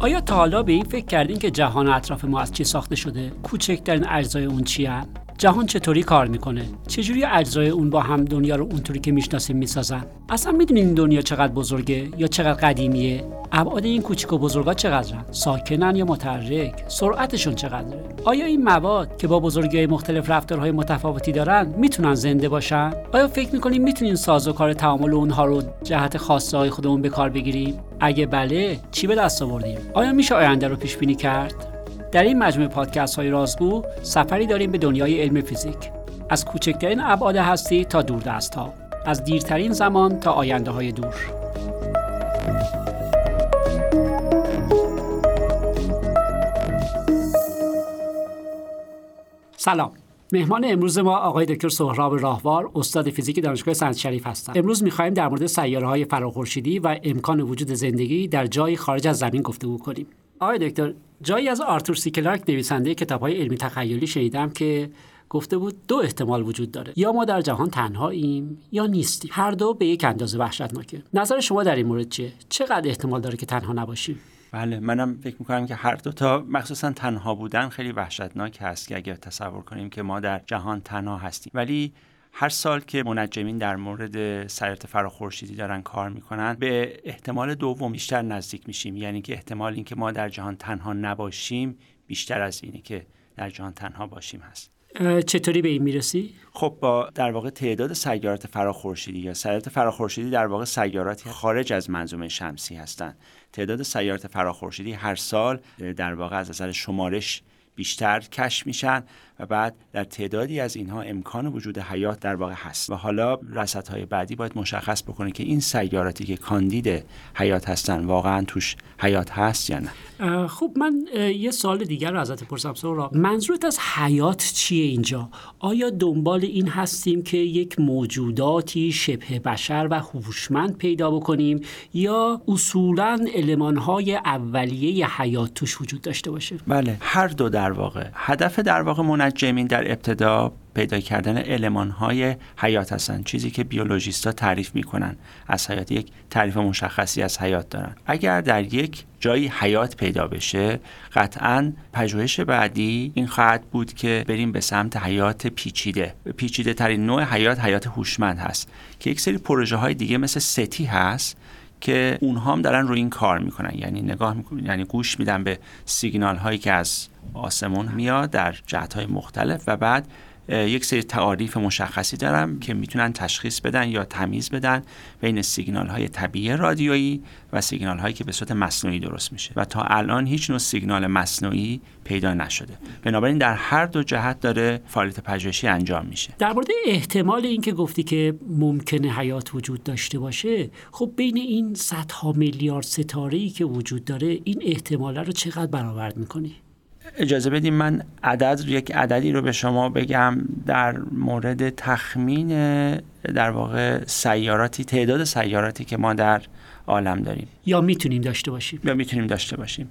آیا تا حالا به این فکر کردین که جهان اطراف ما از چی ساخته شده؟ کوچکترین اجزای اون چی جهان چطوری کار می‌کنه؟ چجوری اجزای اون با هم دنیا رو اونطوری که می‌شناسیم می‌سازن؟ اصلا می‌دونین این دنیا چقدر بزرگه یا چقدر قدیمیه؟ ابعاد این کوچیک و بزرگا چقدرن؟ ساکنن یا متحرک؟ سرعتشون چقدره؟ آیا این مواد که با بزرگی مختلف رفتارهای متفاوتی دارن می‌تونن زنده باشن؟ آیا فکر می‌کنیم می‌تونیم ساز و تعامل اونها رو جهت خاصه های خودمون به کار بگیریم؟ اگه بله چی به دست آوردیم؟ آیا میشه آینده رو پیش بینی کرد؟ در این مجموعه پادکست های رازگو سفری داریم به دنیای علم فیزیک. از کوچکترین ابعاد هستی تا دست ها از دیرترین زمان تا آینده های دور. سلام. مهمان امروز ما آقای دکتر سهراب راهوار استاد فیزیک دانشگاه سنت شریف هستند. امروز می‌خواهیم در مورد سیاره های فراخورشیدی و امکان وجود زندگی در جایی خارج از زمین گفتگو کنیم. آقای دکتر جایی از آرتور سی کلارک نویسنده کتاب های علمی تخیلی شنیدم که گفته بود دو احتمال وجود داره. یا ما در جهان تنهاییم یا نیستیم. هر دو به یک اندازه وحشتناکه. نظر شما در این مورد چیه؟ چقدر احتمال داره که تنها نباشیم؟ بله منم فکر می‌کنم که هر دو تا مخصوصا تنها بودن خیلی وحشتناک هست که اگر تصور کنیم که ما در جهان تنها هستیم. ولی هر سال که منجمین در مورد سیارت فراخورشیدی دارن کار می‌کنن به احتمال دوم بیشتر نزدیک میشیم. یعنی که احتمال اینکه ما در جهان تنها نباشیم بیشتر از اینه که در جهان تنها باشیم هست. چطوری به این می‌رسی؟ خب با در واقع تعداد سیارات فراخورشیدی یا سیارات فراخورشیدی در واقع سیاراتی خارج از منظومه شمسی هستند تعداد سیارات فراخورشیدی هر سال در واقع از نظر شمارش بیشتر کشف میشن. و بعد در تعدادی از اینها امکان وجود حیات در واقع هست. و حالا رصدهای بعدی باید مشخص بکنه که این سیاراتی که کاندید حیات هستن واقعا توش حیات هست یا نه. خب من یه سال دیگر رو ازت پرسم سورا منظورت از حیات چیه اینجا؟ آیا دنبال این هستیم که یک موجوداتی شبه بشر و هوشمند پیدا بکنیم یا اصولا المانهای اولیه حیات توش وجود داشته باشه؟ بله هر دو در واقع. هدف در واقع منجمین در ابتدا پیدا کردن علمان های حیات هستن چیزی که بیولوژیستا تعریف می‌کنن. از حیات یک تعریف مشخصی از حیات دارن. اگر در یک جایی حیات پیدا بشه قطعا پژوهش بعدی این خواهد بود که بریم به سمت حیات پیچیده. پیچیده ترین نوع حیات حیات هوشمند هست که یک سری پروژه های دیگه مثل ستی هست که اونها هم دارن روی این کار می‌کنن. یعنی نگاه می‌کنن یعنی گوش میدن به سیگنال هایی که از آسمون میاد در جهت های مختلف و بعد یک سری تعاریف مشخصی دارم که می‌تونن تشخیص بدن یا تمیز بدن بین سیگنال های طبیعی رادیویی و سیگنال هایی که به صورت مصنوعی درست میشه. و تا الان هیچ نوع سیگنال مصنوعی پیدا نشده. بنابراین در هر دو جهت داره فعالیت پژوهشی انجام میشه. در مورد احتمال اینکه گفتی که ممکنه حیات وجود داشته باشه خب بین این صدها میلیارد ستاره ای که وجود داره این احتمال رو چقدر برآورد می‌کنی؟ اجازه بدیم من عدد یک عددی رو به شما بگم در مورد تخمین در واقع سیاراتی تعداد سیاراتی که ما در عالم داریم. یا می‌تونیم داشته باشیم. یا می‌تونیم داشته باشیم.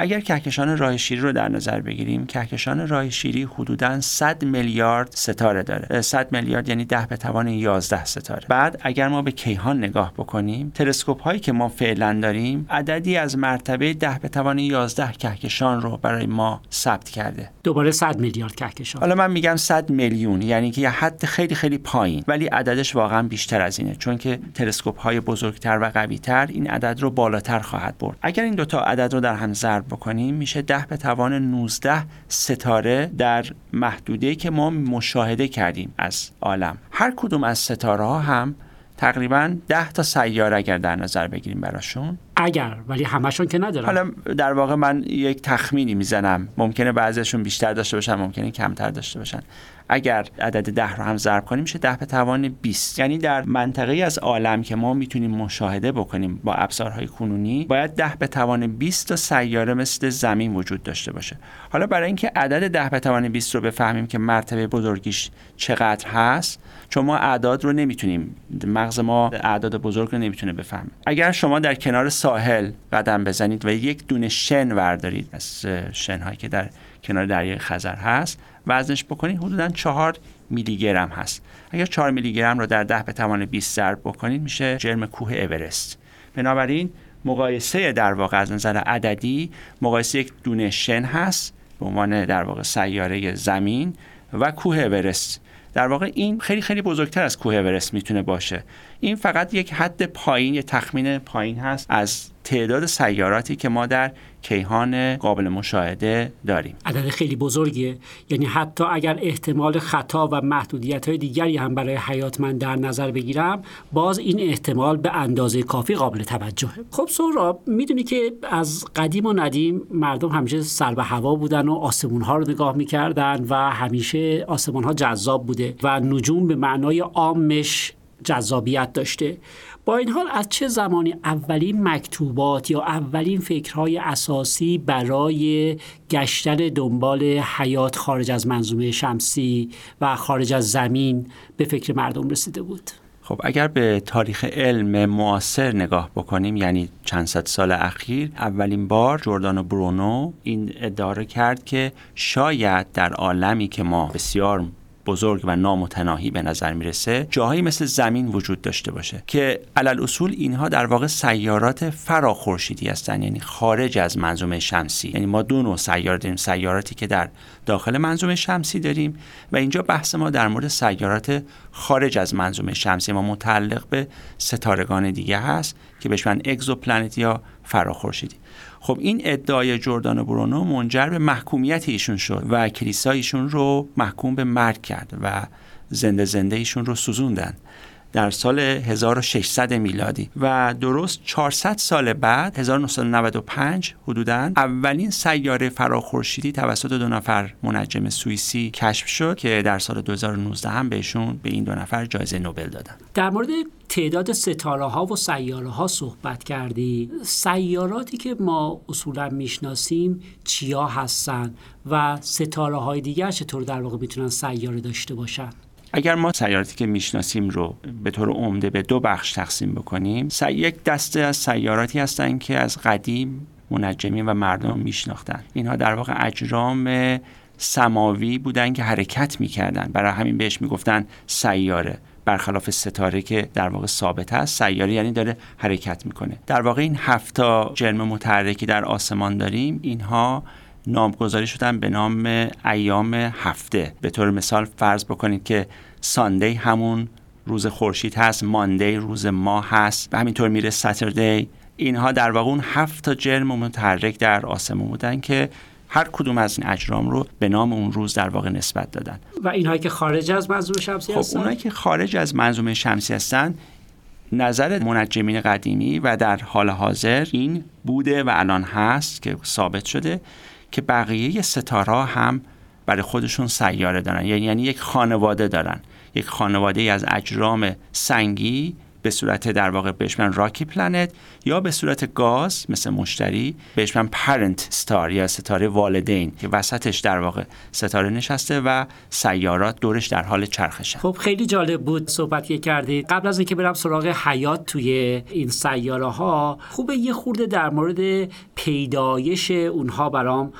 اگر کهکشان راه شیری رو در نظر بگیریم کهکشان راه شیری حدوداً 100 میلیارد ستاره داره. 100 میلیارد یعنی 10 به توان 11 ستاره. بعد اگر ما به کیهان نگاه بکنیم تلسکوپ هایی که ما فعلا داریم عددی از مرتبه 10 به توان 11 کهکشان رو برای ما ثبت کرده. دوباره 100 میلیارد کهکشان. حالا من میگم 100 میلیون یعنی که یه حد خیلی خیلی پایین. ولی عددش واقعا بیشتر از اینه چون که تلسکوپ های بزرگتر و قویتر این عدد رو بالاتر خواهد برد. اگر این دوتا عدد رو در هم ضرب بکنیم میشه ده به توان 19 ستاره در محدوده که ما مشاهده کردیم از عالم. هر کدوم از ستاره ها هم تقریبا 10 تا سیاره اگر در نظر بگیریم براشون. اگر ولی همشون که ندارن. حالا در واقع من یک تخمینی می‌زنم. ممکنه بعضیشون بیشتر داشته باشن ممکنه کمتر داشته باشن. اگر عدد ده رو هم ضرب کنیم میشه ده به توان 20 یعنی در منطقه از عالم که ما می‌تونیم مشاهده بکنیم با ابزارهای کنونی باید ده به توان 20 تا سیاره مثل زمین وجود داشته باشه. حالا برای اینکه عدد ده به توان 20 رو بفهمیم که مرتبه بزرگیش چقدر هست چون ما اعداد رو نمی‌تونیم مغز ما اعداد بزرگ رو نمی‌تونه بفهمه. اگر شما در کنار ساحل قدم بزنید و یک دونه شن وردارید از شنهایی که در کنار دریای خزر هست وزنش بکنید حدودا 4 میلی گرم هست. اگر 4 میلی گرم رو در 10 به توان 20 ضرب بکنید میشه جرم کوه اورست. بنابراین مقایسه در واقع از نظر عددی مقایسه یک دونه شن هست به عنوان در واقع سیاره زمین و کوه اورست. در واقع این خیلی خیلی بزرگتر از کوه اورست می‌تونه باشه. این فقط یک حد پایین یک تخمین پایین هست از تعداد سیاراتی که ما در کیهان قابل مشاهده داریم. عدد خیلی بزرگیه. یعنی حتی اگر احتمال خطا و محدودیت های دیگری هم برای حیات من در نظر بگیرم باز این احتمال به اندازه کافی قابل توجهه. خب سوراب می‌دونی که از قدیم و ندیم مردم همیشه سر به هوا بودن و آسمون ها رو نگاه می‌کردن و همیشه آسمون ها جذاب بوده و نجوم به معنای عامش جذابیت داشته با این حال از چه زمانی اولین مکتوبات یا اولین فکرهای اساسی برای گشتن دنبال حیات خارج از منظومه شمسی و خارج از زمین به فکر مردم رسیده بود؟ خب اگر به تاریخ علم معاصر نگاه بکنیم یعنی چند صد سال اخیر اولین بار جردان برونو این ادعا کرد که شاید در عالمی که ما بسیار بزرگ و نامتناهی به نظر می‌رسه جاهایی مثل زمین وجود داشته باشه که علل اصول اینها در واقع سیارات فراخورشیدی هستند یعنی خارج از منظومه شمسی. یعنی ما دو نوع سیار داریم سیاراتی که در داخل منظومه شمسی داریم و اینجا بحث ما در مورد سیارات خارج از منظومه شمسی. ما متعلق به ستارگان دیگه هست که بهش من اگزوپلنت یا فراخورشیدی. خب این ادعای جردان برونو منجر به محکومیت ایشون شد و کلیسا ایشون رو محکوم به مرگ کرد و زنده زنده ایشون رو سوزوندن. در سال 1600 میلادی. و درست 400 سال بعد 1995 حدودا اولین سیاره فراخورشیدی توسط دو نفر منجم سوئیسی کشف شد که در سال 2019 هم بهشون به این دو نفر جایزه نوبل دادن. در مورد تعداد ستاره ها و سیاره ها صحبت کردی. سیاراتی که ما اصولا می‌شناسیم چیا هستن و ستاره های دیگر چطور در واقع می‌تونن سیاره داشته باشن؟ اگر ما سیاراتی که می‌شناسیم رو به طور عمده به دو بخش تقسیم بکنیم یک دسته از سیاراتی هستند که از قدیم منجمین و مردم میشناختن. اینها در واقع اجرام سماوی بودن که حرکت می‌کردن. برای همین بهش می‌گفتن سیاره. برخلاف ستاره که در واقع ثابت است سیاره یعنی داره حرکت می‌کنه. در واقع این هفتا جرم متحرکی در آسمان داریم. اینها نامگذاری شدن به نام ایام هفته. به طور مثال فرض بکنید که ساندی همون روز خورشید هست ماندی روز ماه هست و همینطور میره ساتردی اینها در واقع اون هفت تا جرم متحرک در آسمون بودن که هر کدوم از این اجرام رو به نام اون روز در واقع نسبت دادن. و اینهایی که خارج از منظومه شمسی خب هستن؟ اونایی که خارج از منظومه شمسی هستن نظر منجمین قدیمی و در حال حاضر این بوده و الان هست که ثابت شده که بقیه ستاره هم برای خودشون سیاره دارن. یعنی, یعنی یک خانواده دارن. یک خانواده از اجرام سنگی به صورت در واقع بهش من راکی پلنت یا به صورت گاز مثل مشتری بهش من پرنت ستار یا ستاره والدین که وسطش در واقع ستاره نشسته و سیارات دورش در حال چرخشه. خب خیلی جالب بود صحبت که کردید. قبل از اینکه برم سراغ حیات توی این سیاره ها خوبه یه خورده در مورد پیدایش اونها برام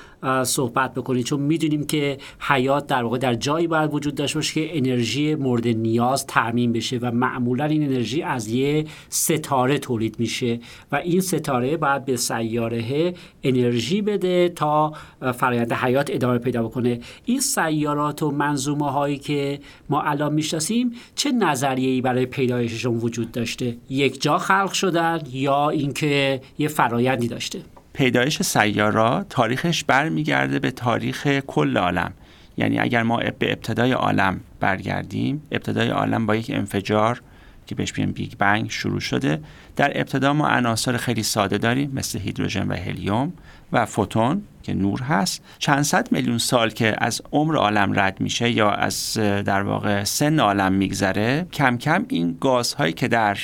صحبت بکنید. چون می‌دونیم که حیات در واقع در جایی باید وجود داشته باشه که انرژی مورد نیاز تعمین بشه و معمولا این انرژی یه ستاره تولید میشه و این ستاره باید به سیاره انرژی بده تا فرایند حیات ادامه پیدا بکنه. این سیارات و منظومه هایی که ما الان می‌شناسیم چه نظریه‌ای برای پیدایششون وجود داشته؟ یک جا خلق شدن یا اینکه یه فرایندی داشته؟ پیدایش سیارات تاریخش برمیگرده به تاریخ کل عالم. یعنی اگر ما به ابتدای عالم برگردیم ابتدای عالم با یک انفجار که بهش میگن Big Bang شروع شده. در ابتدا ما عناصر خیلی ساده داریم مثل هیدروژن و هلیوم و فوتون که نور هست. چند صد میلیون سال که از عمر عالم رد میشه یا از در واقع سن عالم میگذره کم کم این گازهایی که در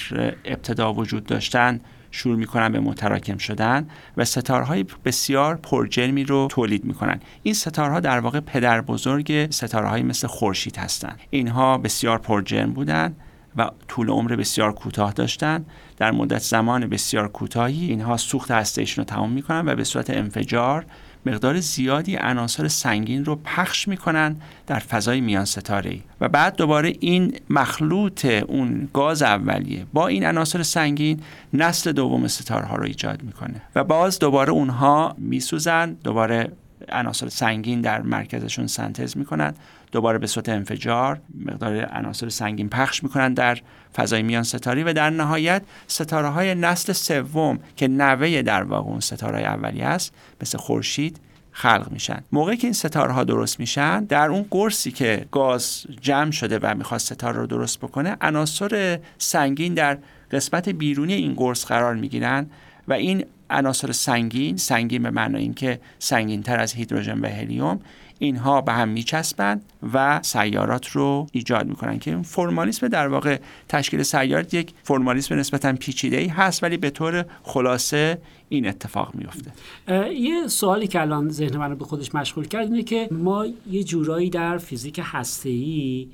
ابتدا وجود داشتن شروع می‌کنن به متراکم شدن و ستارهای بسیار پرجرمی رو تولید می‌کنن. این ستارها در واقع پدر بزرگ ستارهایی مثل خورشید هستند اینها بسیار پرجرم بودن. و طول عمر بسیار کوتاه داشتن. در مدت زمان بسیار کوتاهی اینها سوخت هستهشون رو تمام می‌کنن و به صورت انفجار مقدار زیادی عناصر سنگین رو پخش می‌کنن در فضای میان ستاره ای و بعد دوباره این مخلوط اون گاز اولیه با این عناصر سنگین نسل دوم ستاره ها رو ایجاد می‌کنه. و باز دوباره اونها میسوزن دوباره عناصر سنگین در مرکزشون سنتز می‌کنن دوباره به صورت انفجار مقدار عناصر سنگین پخش می‌کنن در فضای میان ستاری و در نهایت ستاره های نسل سوم که نوه در واقع اون ستاره اولی است مثل خورشید خلق میشن. موقعی که این ستاره ها درست میشن در اون قرصی که گاز جمع شده و می‌خواست ستاره رو درست بکنه عناصر سنگین در قسمت بیرونی این قرص قرار می‌گیرن و این عناصر سنگین سنگین به معنای اینکه سنگین تر از هیدروژن و هلیوم اینها به هم میچسبند و سیارات رو ایجاد می‌کنن که این فرمالیسم در واقع تشکیل سیارات یک فرمالیسم نسبتا پیچیده ای هست ولی به طور خلاصه این اتفاق میفته یه سوالی که الان ذهن من رو به خودش مشغول کرد اینه که ما یه جورایی در فیزیک هسته‌ای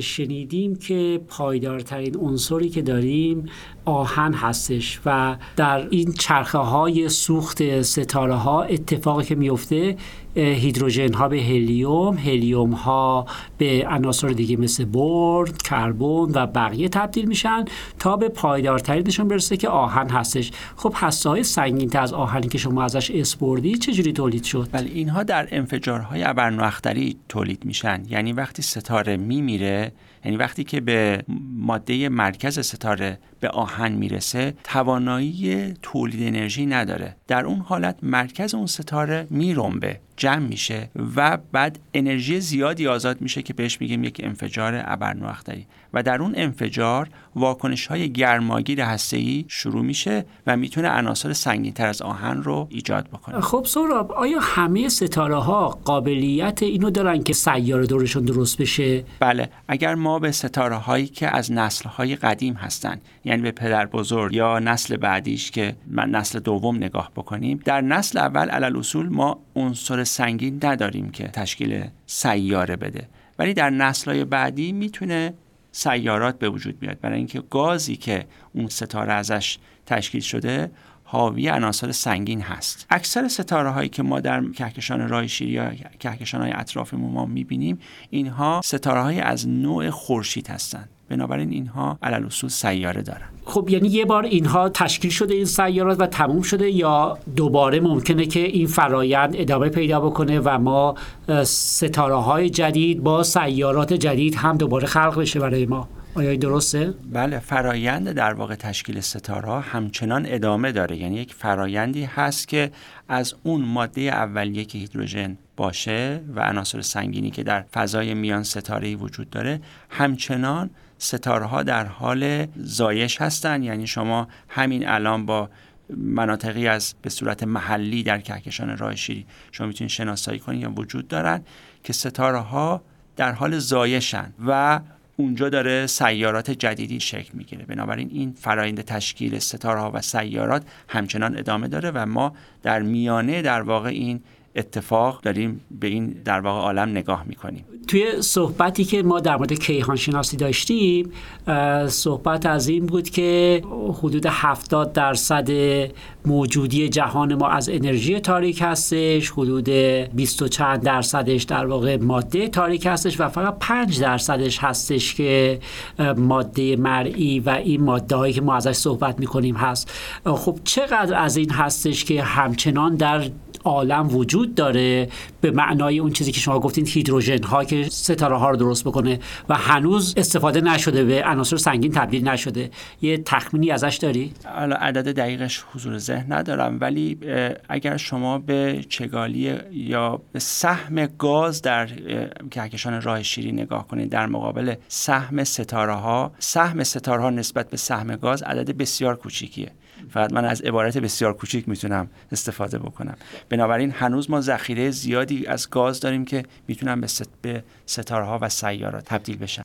شنیدیم که پایدارترین عنصری که داریم آهن هستش و در این چرخه های سوخت ستاره ها اتفاقی که میفته هیدروژن ها به هلیوم هلیوم ها به عناصر دیگه مثل برد کربن و بقیه تبدیل میشن تا به پایدارترینشون برسه که آهن هستش. خب هسته های سنگین از آهنی که شما ازش اسپردی چجوری تولید شد؟ بله اینها در انفجارهای ابرنواختری تولید میشن. یعنی وقتی ستاره میمیره یعنی وقتی که به ماده مرکز ستاره به آهن می‌رسه توانایی تولید انرژی نداره. در اون حالت مرکز اون ستاره میرنبه جمع میشه و بعد انرژی زیادی آزاد میشه که بهش میگیم یک انفجار ابرنواختری و در اون انفجار واکنش های گرماگیر هسته‌ای شروع میشه و می‌تونه عناصر سنگین تر از آهن رو ایجاد بکنه. خب سوراب آیا همه ستاره ها قابلیت اینو دارن که سیاره دورشون درست بشه؟ بله اگر ما به ستاره هایی که از نسل های قدیم هستن یعنی به پدر بزرگ یا نسل بعدیش که من نسل دوم نگاه بکنیم در نسل اول علل اصول ما عنصر سنگین نداریم که تشکیل سیاره بده. ولی در نسلهای بعدی می‌تونه سیارات به وجود بیاد. برای اینکه گازی که اون ستاره ازش تشکیل شده حاوی عناصر سنگین هست. اکثر ستاره هایی که ما در کهکشان راه شیری یا کهکشان های اطرافمون ما می‌بینیم اینها ستاره های از نوع خورشید هستند. بنابراین اینها علل اصول سیاره دارن. خب یعنی یه بار اینها تشکیل شده این سیارات و تموم شده یا دوباره ممکنه که این فرایند ادامه پیدا بکنه و ما ستاره های جدید با سیارات جدید هم دوباره خلق بشه برای ما؟ آیا درسته؟ بله فرایند در واقع تشکیل ستاره همچنان ادامه داره. یعنی یک فرایندی هست که از اون ماده اولیه که هیدروژن باشه و عناصر سنگینی که در فضای میان ستاره وجود داره همچنان ستاره در حال زایش هستند. یعنی شما همین الان با مناطقی از به صورت محلی در کهکشان راه شیری شما می‌تونید شناسایی کنید یا وجود دارن که ستاره ها در حال زایشن و اونجا داره سیارات جدیدی شکل می‌گیره. بنابراین این فرایند تشکیل ستاره ها و سیارات همچنان ادامه داره و ما در میانه در واقع این اتفاق داریم به این در واقع عالم نگاه می‌کنیم. توی صحبتی که ما در مورد کیهان شناسی داشتیم صحبت از این بود که حدود 70 درصد موجودی جهان ما از انرژی تاریک هستش حدود 20 و چند درصدش در واقع ماده تاریک هستش و فقط 5 درصدش هستش که ماده مرئی و این ماده هایی که ما ازش صحبت می‌کنیم هست. خب چقدر از این هستش که همچنان در عالم وجود داره به معنای اون چیزی که شما گفتین هیدروژن ها که ستاره ها رو درست بکنه و هنوز استفاده نشده به عناصر سنگین تبدیل نشده. یه تخمینی ازش داری؟ حالا عدد دقیقش حضور ذهن ندارم ولی اگر شما به چگالی یا به سهم گاز در کهکشان راه شیری نگاه کنید در مقابل سهم ستاره ها سهم ستاره ها نسبت به سهم گاز عدد بسیار کوچیکیه. فقط من از عبارت بسیار کوچیک می‌تونم استفاده بکنم. بنابراین هنوز ما ذخیره زیادی از گاز داریم که می‌تونن به ستاره ها و سیارات تبدیل بشن.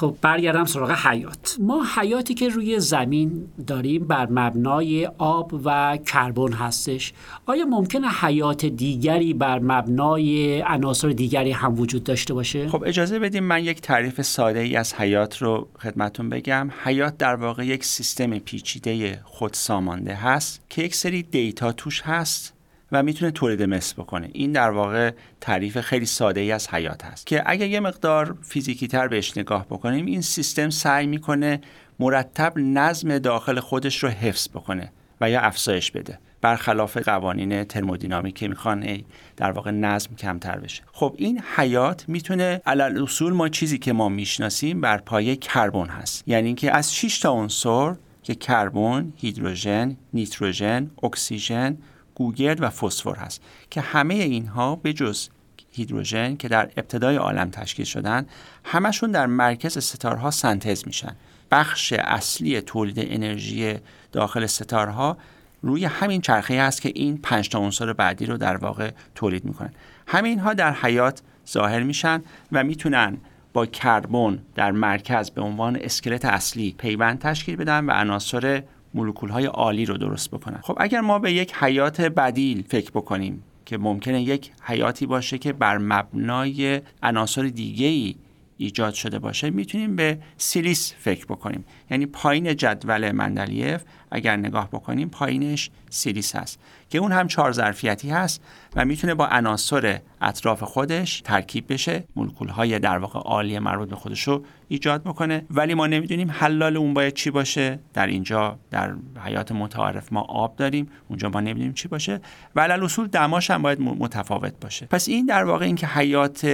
خب برگردم سراغ حیات ما حیاتی که روی زمین داریم بر مبنای آب و کربن هستش. آیا ممکنه حیات دیگری بر مبنای عناصر دیگری هم وجود داشته باشه؟ خب اجازه بدیم من یک تعریف ساده ای از حیات رو خدمتون بگم. حیات در واقع یک سیستم پیچیده خودسامانده هست که یک سری دیتا توش هست. و می‌تونه تولید مثل بکنه. این در واقع تعریف خیلی ساده ای از حیات هست که اگر یه مقدار فیزیکی تر بهش نگاه بکنیم این سیستم سعی می‌کنه مرتب نظم داخل خودش رو حفظ بکنه و یا افزایش بده. برخلاف قوانین ترمودینامیک که می‌خوان در واقع نظم کمتر بشه. خب این حیات می‌تونه علل اصول ما چیزی که ما می‌شناسیم بر پایه کربن هست. یعنی اینکه از 6 تا عنصر که کربن، هیدروژن، نیتروژن، اکسیژن گوگرد و فسفر هست که همه اینها به جز هیدروژن که در ابتدای عالم تشکیل شدن همشون در مرکز ستارها سنتز میشن. بخش اصلی تولید انرژی داخل ستارها روی همین چرخه است که این پنج تا عنصر بعدی رو در واقع تولید می‌کنن. همه اینها در حیات ظاهر میشن و می‌تونن با کربن در مرکز به عنوان اسکلت اصلی پیوند تشکیل بدن و عناصر مولکول های عالی رو درست بکنن. خب اگر ما به یک حیات بدیل فکر بکنیم که ممکنه یک حیاتی باشه که بر مبنای عناصر دیگه ای ایجاد شده باشه می‌تونیم به سیلیس فکر بکنیم. یعنی پایین جدول مندلیف اگر نگاه بکنیم پایینش سیلیس هست که اون هم چهار ظرفیتی هست و می‌تونه با عناصر اطراف خودش ترکیب بشه. مولکول های در واقع عالی مربوط به خودش رو ایجاد بکنه. ولی ما نمی‌دونیم حلال اون باید چی باشه. در اینجا در حیات متعارف ما آب داریم اونجا ما نمی‌دونیم چی باشه. و اصول دماش هم باید متفاوت باشه. پس این در واقع اینکه حیات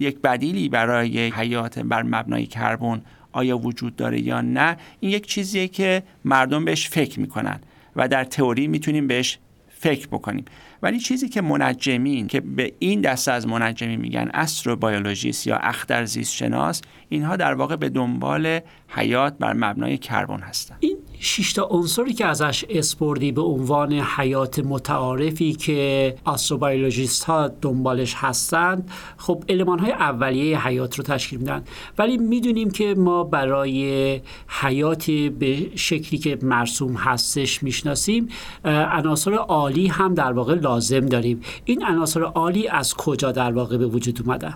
یک بدیلی برای حیات بر مبنای کربن آیا وجود داره یا نه این یک چیزیه که مردم بهش فکر می‌کنن و در تئوری می‌تونیم بهش فکر بکنیم ولی چیزی که منجمین که به این دسته از منجمین میگن استروبیولوژیست یا اخترزیست شناس اینها در واقع به دنبال حیات بر مبنای کربن هستند. شیشتا تا عنصری که ازش اسپردی به عنوان حیات متعارفی که آستروبیولوژیست ها دنبالش هستند خب علمان های اولیه حیات رو تشکیل میدن. ولی می‌دونیم که ما برای حیات به شکلی که مرسوم هستش می‌شناسیم عناصر عالی هم در واقع لازم داریم. این عناصر عالی از کجا در واقع به وجود اومدن؟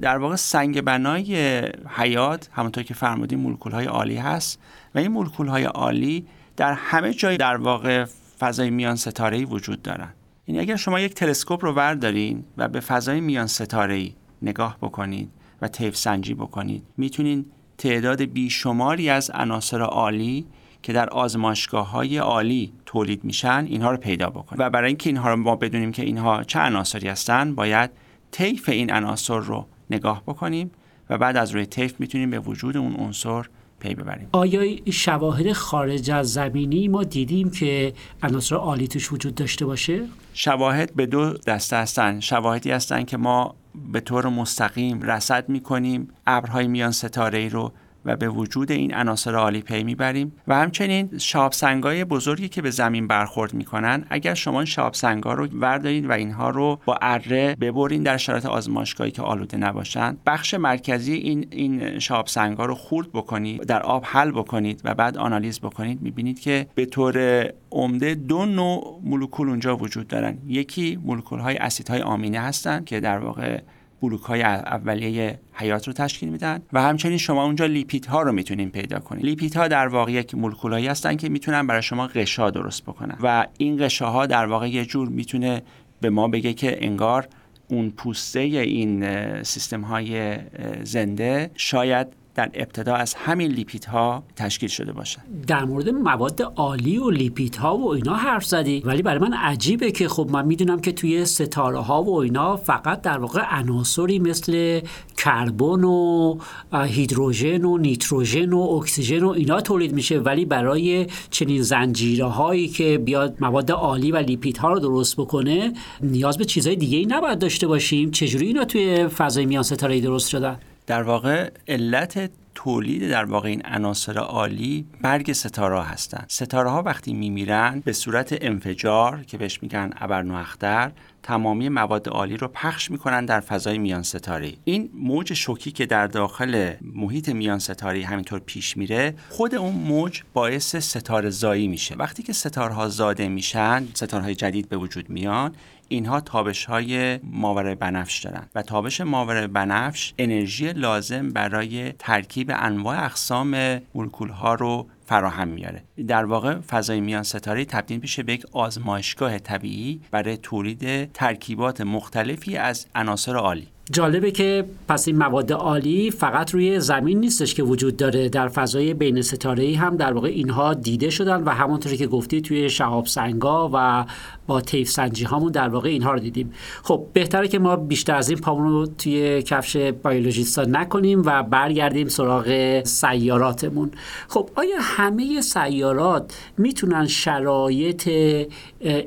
در واقع سنگ بنای حیات همونطور که فرمودیم مولکول های عالی هست. و این مولکول های عالی در همه جای در واقع فضای میان ستاره وجود دارن. یعنی اگر شما یک تلسکوپ رو وردارین و به فضای میان ستاره نگاه بکنید و طیف سنجی بکنید می‌تونید تعداد بیشماری از عناصر عالی که در آزمایشگاه های عالی تولید میشن اینها رو پیدا بکنید. و برای اینکه اینها رو ما بدونیم که اینها چه عناصری هستن باید طیف این عناصر رو نگاه بکنیم و بعد از روی طیف می‌تونیم به وجود اون عنصر پی ببریم. آیا شواهد خارج از زمینی ما دیدیم که عناصر آلی توش وجود داشته باشه؟ شواهد به دو دسته هستن. شواهدی هستن که ما به طور مستقیم رصد می‌کنیم. ابرهای میان ستاره ای رو و به وجود این عناصر آلی پی می‌بریم. و همچنین شهاب سنگای بزرگی که به زمین برخورد می‌کنن اگر شما شهاب سنگا رو وردارید و اینها رو با اره ببرین در شرایط آزمایشگاهی که آلوده نباشن بخش مرکزی این این شهاب سنگا رو خرد بکنید در آب حل بکنید و بعد آنالیز بکنید. می‌بینید که به طور عمده دو نوع مولکول اونجا وجود دارن. یکی مولکول های اسیدهای آمینه هستند که در واقع بلوک های اولیه حیات رو تشکیل میدن و همچنین شما اونجا لیپید ها رو می‌تونین پیدا کنید لیپید ها در واقع یک مولکولایی هستن که می‌تونن برای شما غشا درست بکنن و این غشاها در واقع یه جور می‌تونه به ما بگه که انگار اون پوسته این سیستم های زنده شاید در ابتدا از همین لیپیت ها تشکیل شده باشه در مورد مواد عالی و لیپیت ها و اینا حرف زدی ولی برای من عجیبه که خب من می‌دونم که توی ستاره ها و اینا فقط در واقع عناصری مثل کربن و هیدروژن و نیتروژن و اکسیژن و اینا تولید میشه ولی برای چنین زنجیره هایی که بیاد مواد عالی و لیپیت ها رو درست بکنه نیاز به چیزهای دیگه ای نباید داشته باشیم. چجوری اینا توی فضای میان ستاره درست شدن؟ در واقع علت تولید در واقع این عناصر عالی برگ ستاره هستند. ستاره ها وقتی میمیرن به صورت انفجار که بهش میگن ابرنواختر تمامی مواد عالی رو پخش می‌کنن در فضای میان ستاره این موج شوکی که در داخل محیط میان ستاره همینطور پیش میره خود اون موج باعث ستاره زایی میشه. وقتی که ستارها زاده میشن ستارهای جدید به وجود میان اینها تابش های ماورای بنفش دارن و تابش ماورای بنفش انرژی لازم برای ترکیب انواع اقسام مولکول ها رو فراهم میاره. در واقع فضای میان ستاره تبدیل میشه به یک آزمایشگاه طبیعی برای تولید ترکیبات مختلفی از عناصر عالی. جالبه که پس این مواد عالی فقط روی زمین نیستش که وجود داره. در فضای بین ستاره هم در واقع اینها دیده شدن و همونطوری که گفتی توی شهاب سنگا و با تیف سنجی هامون در واقع اینها رو دیدیم. خب بهتره که ما بیشتر از این پامون رو توی کفش بیولوژیستا نکنیم و برگردیم سراغ سیاراتمون. خب آیا همه سیارات می‌تونن شرایط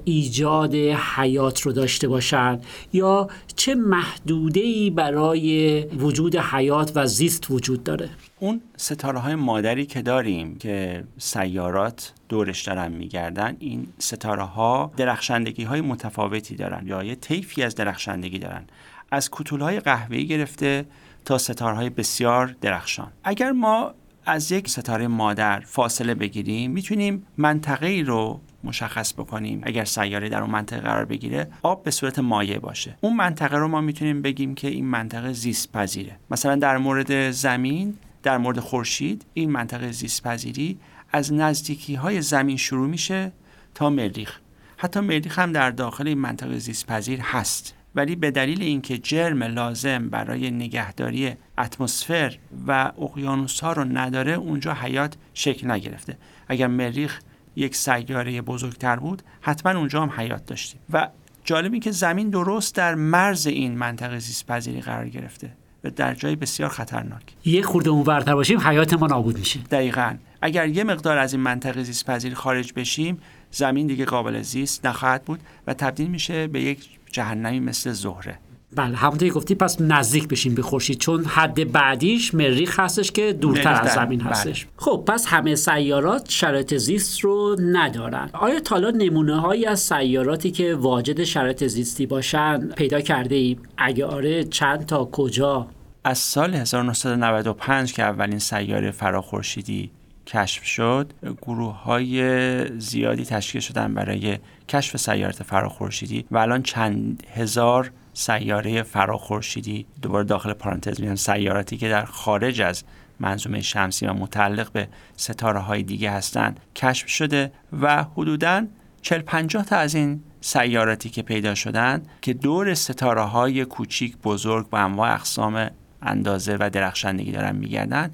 ایجاد حیات رو داشته باشن؟ یا چه محدوده ای برای وجود حیات و زیست وجود داره. اون ستاره های مادری که داریم که سیارات دورش دارن میگردن این ستاره ها درخشندگی های متفاوتی دارن یا یه طیفی از درخشندگی دارن. از کتول های قهوه‌ای گرفته تا ستاره های بسیار درخشان. اگر ما از یک ستاره مادر فاصله بگیریم می‌تونیم منطقه ای رو مشخص بکنیم. اگر سیاره در اون منطقه قرار بگیره آب به صورت مایع باشه. اون منطقه رو ما می‌تونیم بگیم که این منطقه زیست پذیره مثلا در مورد زمین در مورد خورشید این منطقه زیست پذیری از نزدیکی های زمین شروع میشه تا مریخ. حتی مریخ هم در داخل این منطقه زیست پذیر هست. ولی به دلیل اینکه جرم لازم برای نگهداری اتمسفر و اقیانوس ها رو نداره اونجا حیات شکل نگرفته. اگر مریخ یک سیاره بزرگتر بود حتما اونجا هم حیات داشتیم. و جالبی که زمین درست در مرز این منطقه زیست پذیری قرار گرفته و در جای بسیار خطرناک. یه خورده اونورتر باشیم حیات ما نابود میشه. دقیقا. اگر یه مقدار از این منطقه زیست پذیری خارج بشیم زمین دیگه قابل زیست نخواهد بود و تبدیل میشه به یک جهنمی مثل زهره. بله همونطوری گفتی پس نزدیک بشیم به خورشید چون حد بعدیش مریخ هستش که دورتر از زمین بله. هستش. خب پس همه سیارات شرایط زیست رو ندارن. آیا تالا نمونه هایی از سیاراتی که واجد شرایط زیستی باشن پیدا کرده ایم؟ اگه آره چند تا کجا؟ از سال 1995 که اولین سیاره فراخورشیدی کشف شد گروه های زیادی تشکیل شدن برای کشف سیارات فراخورشیدی و الان چند هزار سیاره فراخورشیدی دوباره داخل پارانتز میان. سیاراتی که در خارج از منظومه شمسی و متعلق به ستاره های دیگه هستند کشف شده و حدوداً 40 50 تا از این سیاراتی که پیدا شدن که دور ستاره های کوچیک بزرگ با انواع اقسام اندازه و درخشندگی دارن میگردن.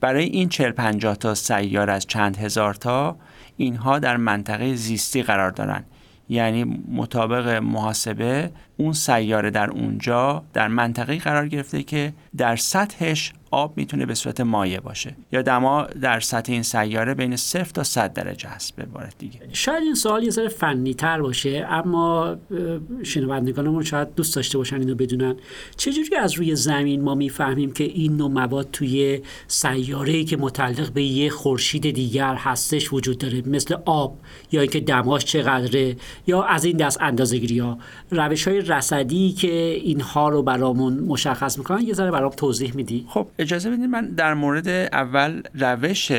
برای این 40 50 تا سیار از چند هزار تا اینها در منطقه زیستی قرار دارند یعنی مطابق محاسبه اون سیاره در اونجا در منطقه قرار گرفته که در سطحش آب می‌تونه به صورت مایع باشه. یا دما در سطح این سیاره بین 0 تا 100 درجه هست به عبارت دیگه. شاید این سوال یه ذره فنی تر باشه اما شنوندگانمون شاید دوست داشته باشن اینو بدونن. چجوری از روی زمین ما می‌فهمیم که این نوع مواد توی سیاره که متعلق به یه خورشید دیگر هستش وجود داره؟ مثل آب یا اینکه دماش چقدره؟ یا از این دست اندازه‌گیری ها روش های رصدی که اینها رو برامون مشخص می‌کنن یه ذره برام توضیح میدی؟ خب اجازه بدید من در مورد اول روش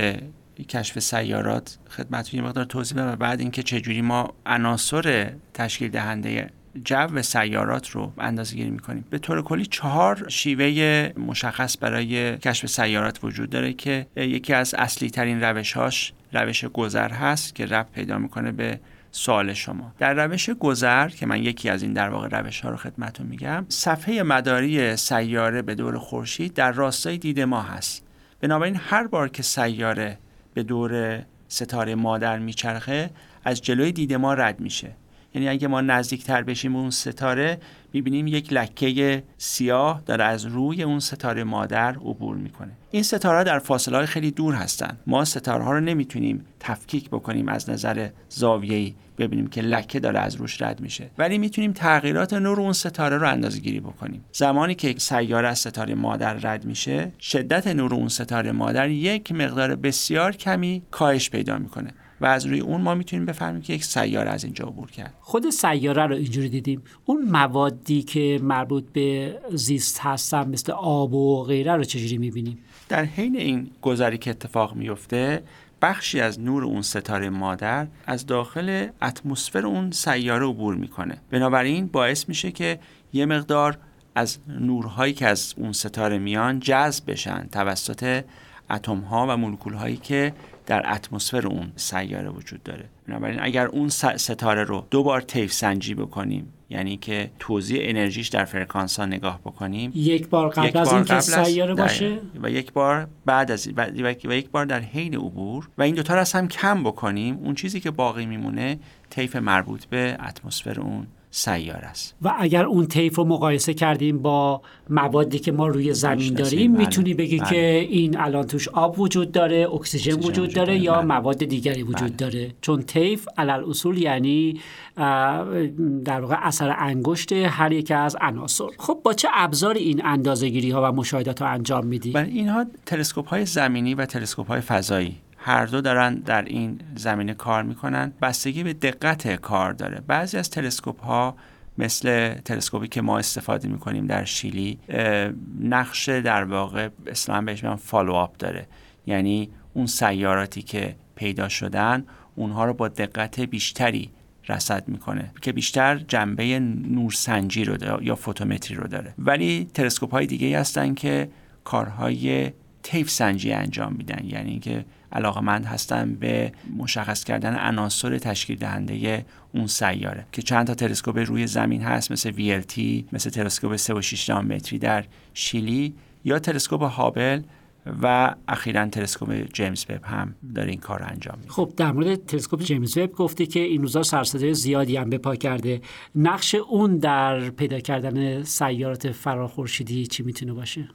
کشف سیارات خدمتتون یه مقدار توضیح بدم و بعد اینکه چجوری ما عناصر تشکیل دهنده جو سیارات رو اندازه گیری می‌کنیم. به طور کلی چهار شیوه مشخص برای کشف سیارات وجود داره که یکی از اصلی ترین روش هاش روش گذر هست که رب پیدا می‌کنه به سوال شما. در روش گذر که من یکی از این در واقع روش ها رو خدمتتون میگم صفحه مداری سیاره به دور خورشید در راستای دید ما هست. بنابراین هر بار که سیاره به دور ستاره مادر میچرخه از جلوی دید ما رد میشه. یعنی اگه ما نزدیکتر بشیم اون ستاره می‌بینیم یک لکه سیاه داره از روی اون ستاره مادر عبور می‌کنه. این ستاره در فاصله های خیلی دور هستن. ما ستاره ها رو نمی‌تونیم تفکیک بکنیم از نظر زاویه‌ای ببینیم که لکه داره از روش رد میشه. ولی می‌تونیم تغییرات نور اون ستاره رو اندازه گیری بکنیم. زمانی که سیاره از ستاره مادر رد میشه شدت نور اون ستاره مادر یک مقدار بسیار کمی کاهش پیدا می‌کنه. و از روی اون ما می‌تونیم بفهمیم که یک سیاره از اینجا عبور کرد. خود سیاره رو اینجوری دیدیم. اون موادی که مربوط به زیست هستن مثل آب و غیره رو چجوری می‌بینیم؟ در حین این گذری که اتفاق میفته بخشی از نور اون ستاره مادر از داخل اتمسفر اون سیاره عبور می‌کنه. بنابراین باعث میشه که یه مقدار از نورهایی که از اون ستاره میان جذب بشن توسط اتم ها و مولکول هایی که در اتمسفر اون سیاره وجود داره. بنابراین اگر اون ستاره رو دو بار طیف سنجی بکنیم یعنی که توزیع انرژیش در فرکانس ها نگاه بکنیم یک بار قبل از اینکه سیاره باشه؟ و یک بار بعد از و یک بار در حین عبور. و این دوتا رو از هم کم بکنیم. اون چیزی که باقی میمونه طیف مربوط به اتمسفر اون سیار است و اگر اون طیف رو مقایسه کردیم با موادی که ما روی زمین داریم بله. می‌تونی بگی بله. که این الان توش آب وجود داره اکسیژن وجود, وجود داره, یا بله. مواد دیگری وجود بله. داره چون طیف علل اصول یعنی در واقع اثر انگشت هر یک از عناصر خب با چه ابزاری این اندازه‌گیری ها و مشاهدات ها انجام میدی بله اینها تلسکوپ های زمینی و تلسکوپ های فضایی هر دو دارن در این زمینه کار می‌کنن. بستگی به دقت کار داره. بعضی از تلسکوپ ها مثل تلسکوپی که ما استفاده می‌کنیم در شیلی نقش در واقع اصطلاحا بهش میگن follow-up داره. یعنی اون سیاراتی که پیدا شدن اونها رو با دقت بیشتری رصد می‌کنه که بیشتر جنبه نورسنجی رو یا فوتومتری رو داره. ولی تلسکوپ های دیگه هستن که کارهای طیف سنجی انجام میدن. یعنی که علاقمند هستن به مشخص کردن عناصر تشکیل دهنده اون سیاره که چند تا تلسکوپ روی زمین هست مثل VLT مثل تلسکوپ 3.6 متری در شیلی یا تلسکوپ هابل و اخیرا تلسکوپ جیمز وب هم داره این کار رو انجام میده. خب در مورد تلسکوپ جیمز وب گفته که این روزا سرصدای زیادی هم به پا کرده. نقش اون در پیدا کردن سیارات فراخورشیدی چی می‌تونه باشه؟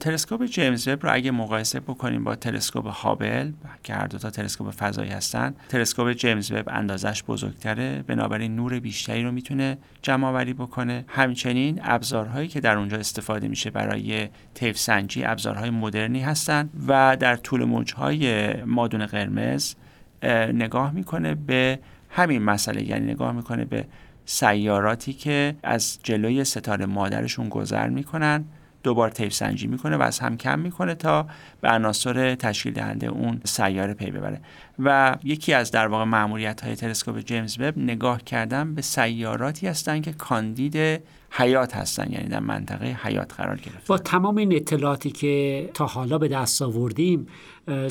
تلسکوپ جیمز وب رو اگه مقایسه بکنیم با تلسکوپ هابل که هر دو تا تلسکوپ فضایی هستن تلسکوپ جیمز وب اندازش بزرگتره بنابراین نور بیشتری رو می‌تونه جمع آوری بکنه. همچنین ابزارهایی که در اونجا استفاده میشه برای طیف سنجی ابزارهای مدرنی هستند و در طول موجهای مادون قرمز نگاه می‌کنه به همین مسئله. یعنی نگاه می‌کنه به سیاراتی که از جلوی ستاره مادرشون گذر می‌کنن. دوبار تیف سنجی می‌کنه و از هم کم می‌کنه تا به عناصر تشکیل دهنده اون سیاره پی ببره. و یکی از در واقع معمولیت های تلسکوپ جیمز وب نگاه کردن به سیاراتی هستند که کاندید حیات هستن یعنی در منطقه حیات قرار گرفتن. با تمام این اطلاعاتی که تا حالا به دست آوردیم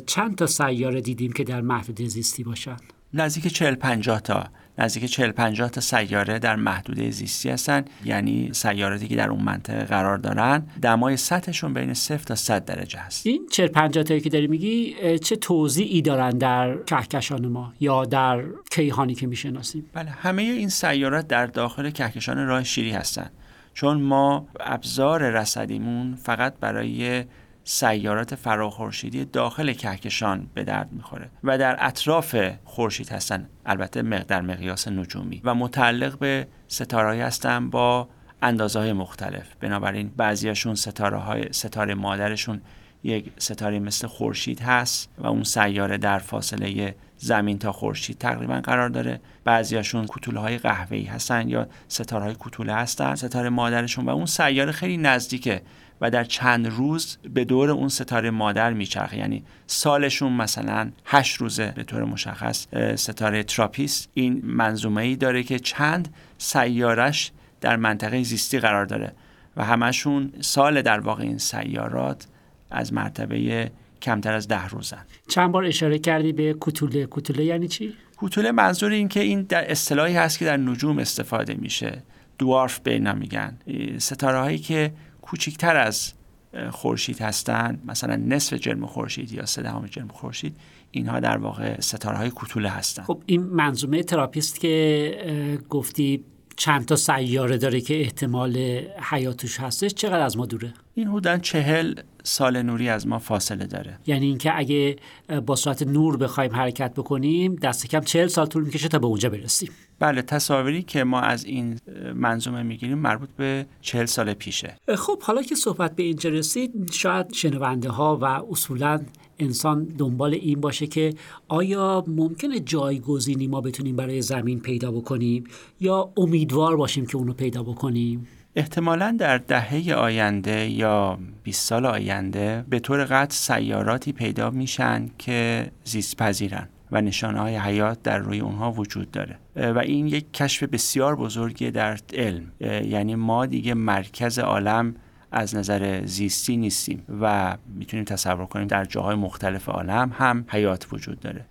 چند تا سیاره دیدیم که در محدوده زیستی باشن؟ نزدیک 40 50 تا. نزدیک 40 50 تا سیاره در محدوده زیستی هستن. یعنی سیاراتی که در اون منطقه قرار دارن. دمای سطحشون بین 0 تا 100 درجه هست. این 40 50 تایی که داری میگی چه توضیحی دارن در کهکشان ما یا در کیهانی که می‌شناسیم؟ بله همه این سیارات در داخل کهکشان راه شیری هستن. چون ما ابزار رصدیمون فقط برای سیارات فراخورشیدی داخل کهکشان به درد می‌خوره و در اطراف خورشید هستن البته در مقیاس نجومی و متعلق به ستاره هستن با اندازه های مختلف. بنابراین بعضیاشون ستاره های ستاره مادرشون یک ستاره مثل خورشید هست و اون سیاره در فاصله زمین تا خورشید تقریبا قرار داره. بعضیاشون کوتوله های قهوه‌ای هستن یا ستاره های کوتوله هستن ستاره مادرشون و اون سیاره خیلی نزدیکه و در چند روز به دور اون ستاره مادر میچرخه. یعنی سالشون مثلا هشت روزه به طور مشخص ستاره تراپیس. این منظومه ای داره که چند سیارش در منطقه زیستی قرار داره و همشون سال در واقع این سیارات از مرتبه کمتر از ده روزن. چند بار اشاره کردی به کوتوله؟ کوتوله یعنی چی؟ کوتوله منظور این که این در اصطلاحی هست که در نجوم استفاده میشه. دوارف بینا میگن. ستاره هایی که کوچکتر از خورشید هستند مثلا نصف جرم خورشید یا سه دهم جرم خورشید اینها در واقع ستاره های کوتوله هستند خب این منظومه تراپیست که گفتی چند تا سیاره داره که احتمال حیاتش هستش چقدر از ما دوره؟ این حدودا چهل سال نوری از ما فاصله داره. یعنی اینکه اگه با سرعت نور بخوایم حرکت بکنیم دست کم چهل سال طول می‌کشه تا به اونجا برسیم. بله تصاویری که ما از این منظومه می‌گیریم مربوط به چهل سال پیشه. خب حالا که صحبت به اینجا رسید شاید شنونده ها و اصولا انسان دنبال این باشه که آیا ممکنه جایگزینی ما بتونیم برای زمین پیدا بکنیم یا امیدوار باشیم که اونو پیدا بکنیم؟ احتمالا در دهه آینده یا 20 سال آینده به طور قطع سیاراتی پیدا میشن که زیست پذیرن و نشانه های حیات در روی اونها وجود داره. و این یک کشف بسیار بزرگی در علم. یعنی ما دیگه مرکز عالم از نظر زیستی نیستیم و می‌تونیم تصور کنیم در جاهای مختلف عالم هم حیات وجود داره.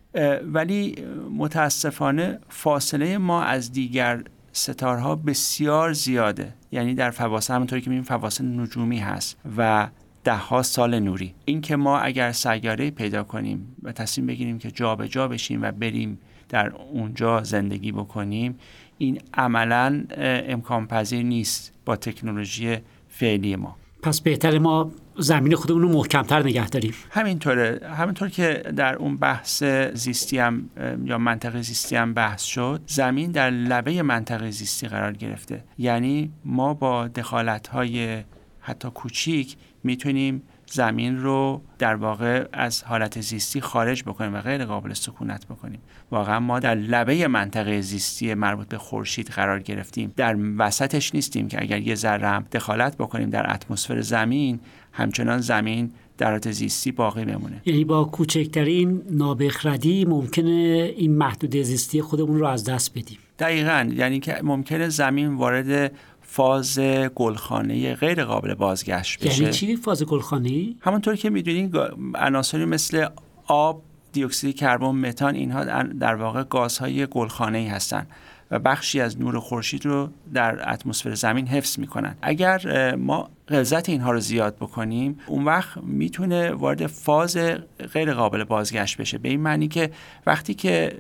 ولی متاسفانه فاصله ما از دیگر ستارها بسیار زیاده. یعنی در فواصل همونطوری که می‌بینیم فواصل نجومی هست و ده ها سال نوری. این که ما اگر سیاره پیدا کنیم و تصمیم بگیریم که جابجا جا بشیم و بریم در اونجا زندگی بکنیم این عملا امکان پذیر نیست با تکنولوژی فعلی ما. پس بهتر ما زمین خودمون رو محکمتر نگه داریم. همینطوره. همینطور که در اون بحث زیستی هم یا منطقه زیستی هم بحث شد زمین در لبه منطقه زیستی قرار گرفته. یعنی ما با دخالت های حتی کوچیک می‌تونیم زمین رو در واقع از حالت زیستی خارج بکنیم و غیر قابل سکونت بکنیم. واقعا ما در لبه منطقه زیستی مربوط به خورشید قرار گرفتیم. در وسطش نیستیم که اگر یه ذره دخالت بکنیم در اتمسفر زمین همچنان زمین در حالت زیستی باقی بمونه. یعنی با کوچکترین نابخردی ممکنه این محدود زیستی خودمون رو از دست بدیم. دقیقا. یعنی که ممکنه زمین وارد فاز گلخانه غیر قابل بازگشت بشه. یعنی چی فاز گلخانه همونطور که می‌دونین عناصری مثل آب دیوکسید کربن متان اینها در واقع گازهای گلخانه ای هستند و بخشی از نور خورشید رو در اتمسفر زمین حفظ می‌کنن. اگر ما غلظت اینها رو زیاد بکنیم اون وقت می‌تونه وارد فاز غیر قابل بازگشت بشه. به این معنی که وقتی که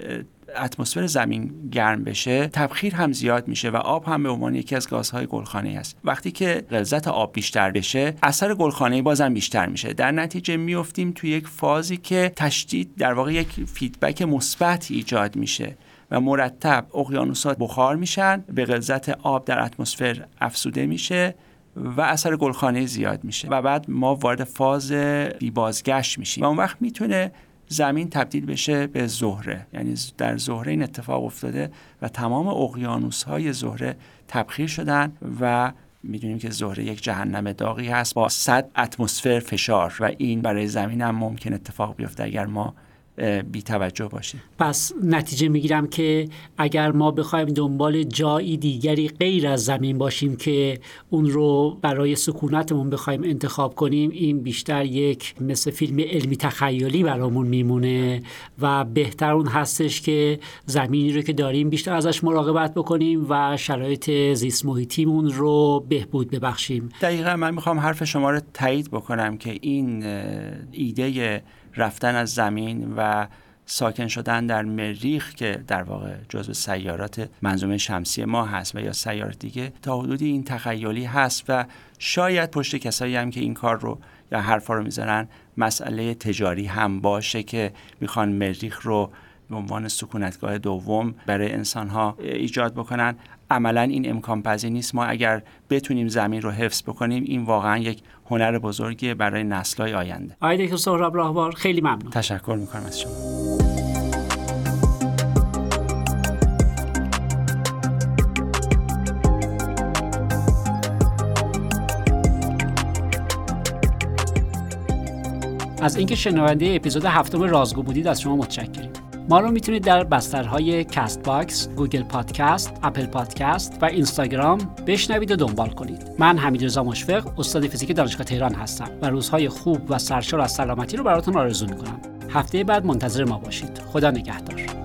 اتمسفر زمین گرم بشه تبخیر هم زیاد میشه و آب هم به عنوان یکی از گازهای گلخانه است. وقتی که غلظت آب بیشتر بشه اثر گلخانه بازم بیشتر میشه. در نتیجه میفتیم توی یک فازی که تشدید در واقع یک فیدبک مثبت ایجاد میشه و مرتب اقیانوسات بخار میشن به غلظت آب در اتمسفر افسوده میشه و اثر گلخانه زیاد میشه. و بعد ما وارد فاز بی بازگشت میشیم. و اون وقت می‌تونه زمین تبدیل بشه به زهره. یعنی در زهره این اتفاق افتاده و تمام اقیانوس های زهره تبخیر شدن و می‌دونیم که زهره یک جهنم داغی هست با 100 اتمسفر فشار و این برای زمین هم ممکن اتفاق بیفته اگر ما بی توجه باشه پس نتیجه می‌گیرم که اگر ما بخوایم دنبال جایی دیگری غیر از زمین باشیم که اون رو برای سکونتمون بخوایم انتخاب کنیم این بیشتر یک مثل فیلم علمی تخیلی برامون میمونه و بهتر اون هستش که زمینی رو که داریم بیشتر ازش مراقبت بکنیم و شرایط زیست محیطیمون رو بهبود ببخشیم. دقیقا من می‌خوام حرف شما رو تایید بکنم که این ایده رفتن از زمین و ساکن شدن در مریخ که در واقع جزو سیارات منظومه شمسی ما هست و یا سیارات دیگه تا حدودی این تخیلی هست و شاید پشت کسایی هم که این کار رو یا حرفا رو می‌ذارن مسئله تجاری هم باشه که می‌خوان مریخ رو به عنوان سکونتگاه دوم برای انسان ها ایجاد بکنن. عملا این امکان پذیر نیست. ما اگر بتونیم زمین رو حفظ بکنیم این واقعا یک هنر بزرگی برای نسل‌های آینده. آقای دکتر سهراب راهوار خیلی ممنون. تشکر می‌کنم از شما. از اینکه شنونده اپیزود هفتم رازگو بودید از شما متشکریم. ما رو می‌تونید در بسترهای Castbox، Google Podcast، Apple Podcast و اینستاگرام بشنوید و دنبال کنید. من حمید رضا مشفق، استاد فیزیک دانشگاه تهران هستم و روزهای خوب و سرشار از سلامتی رو براتون آرزو می‌کنم. هفته بعد منتظر ما باشید. خدا نگهدار.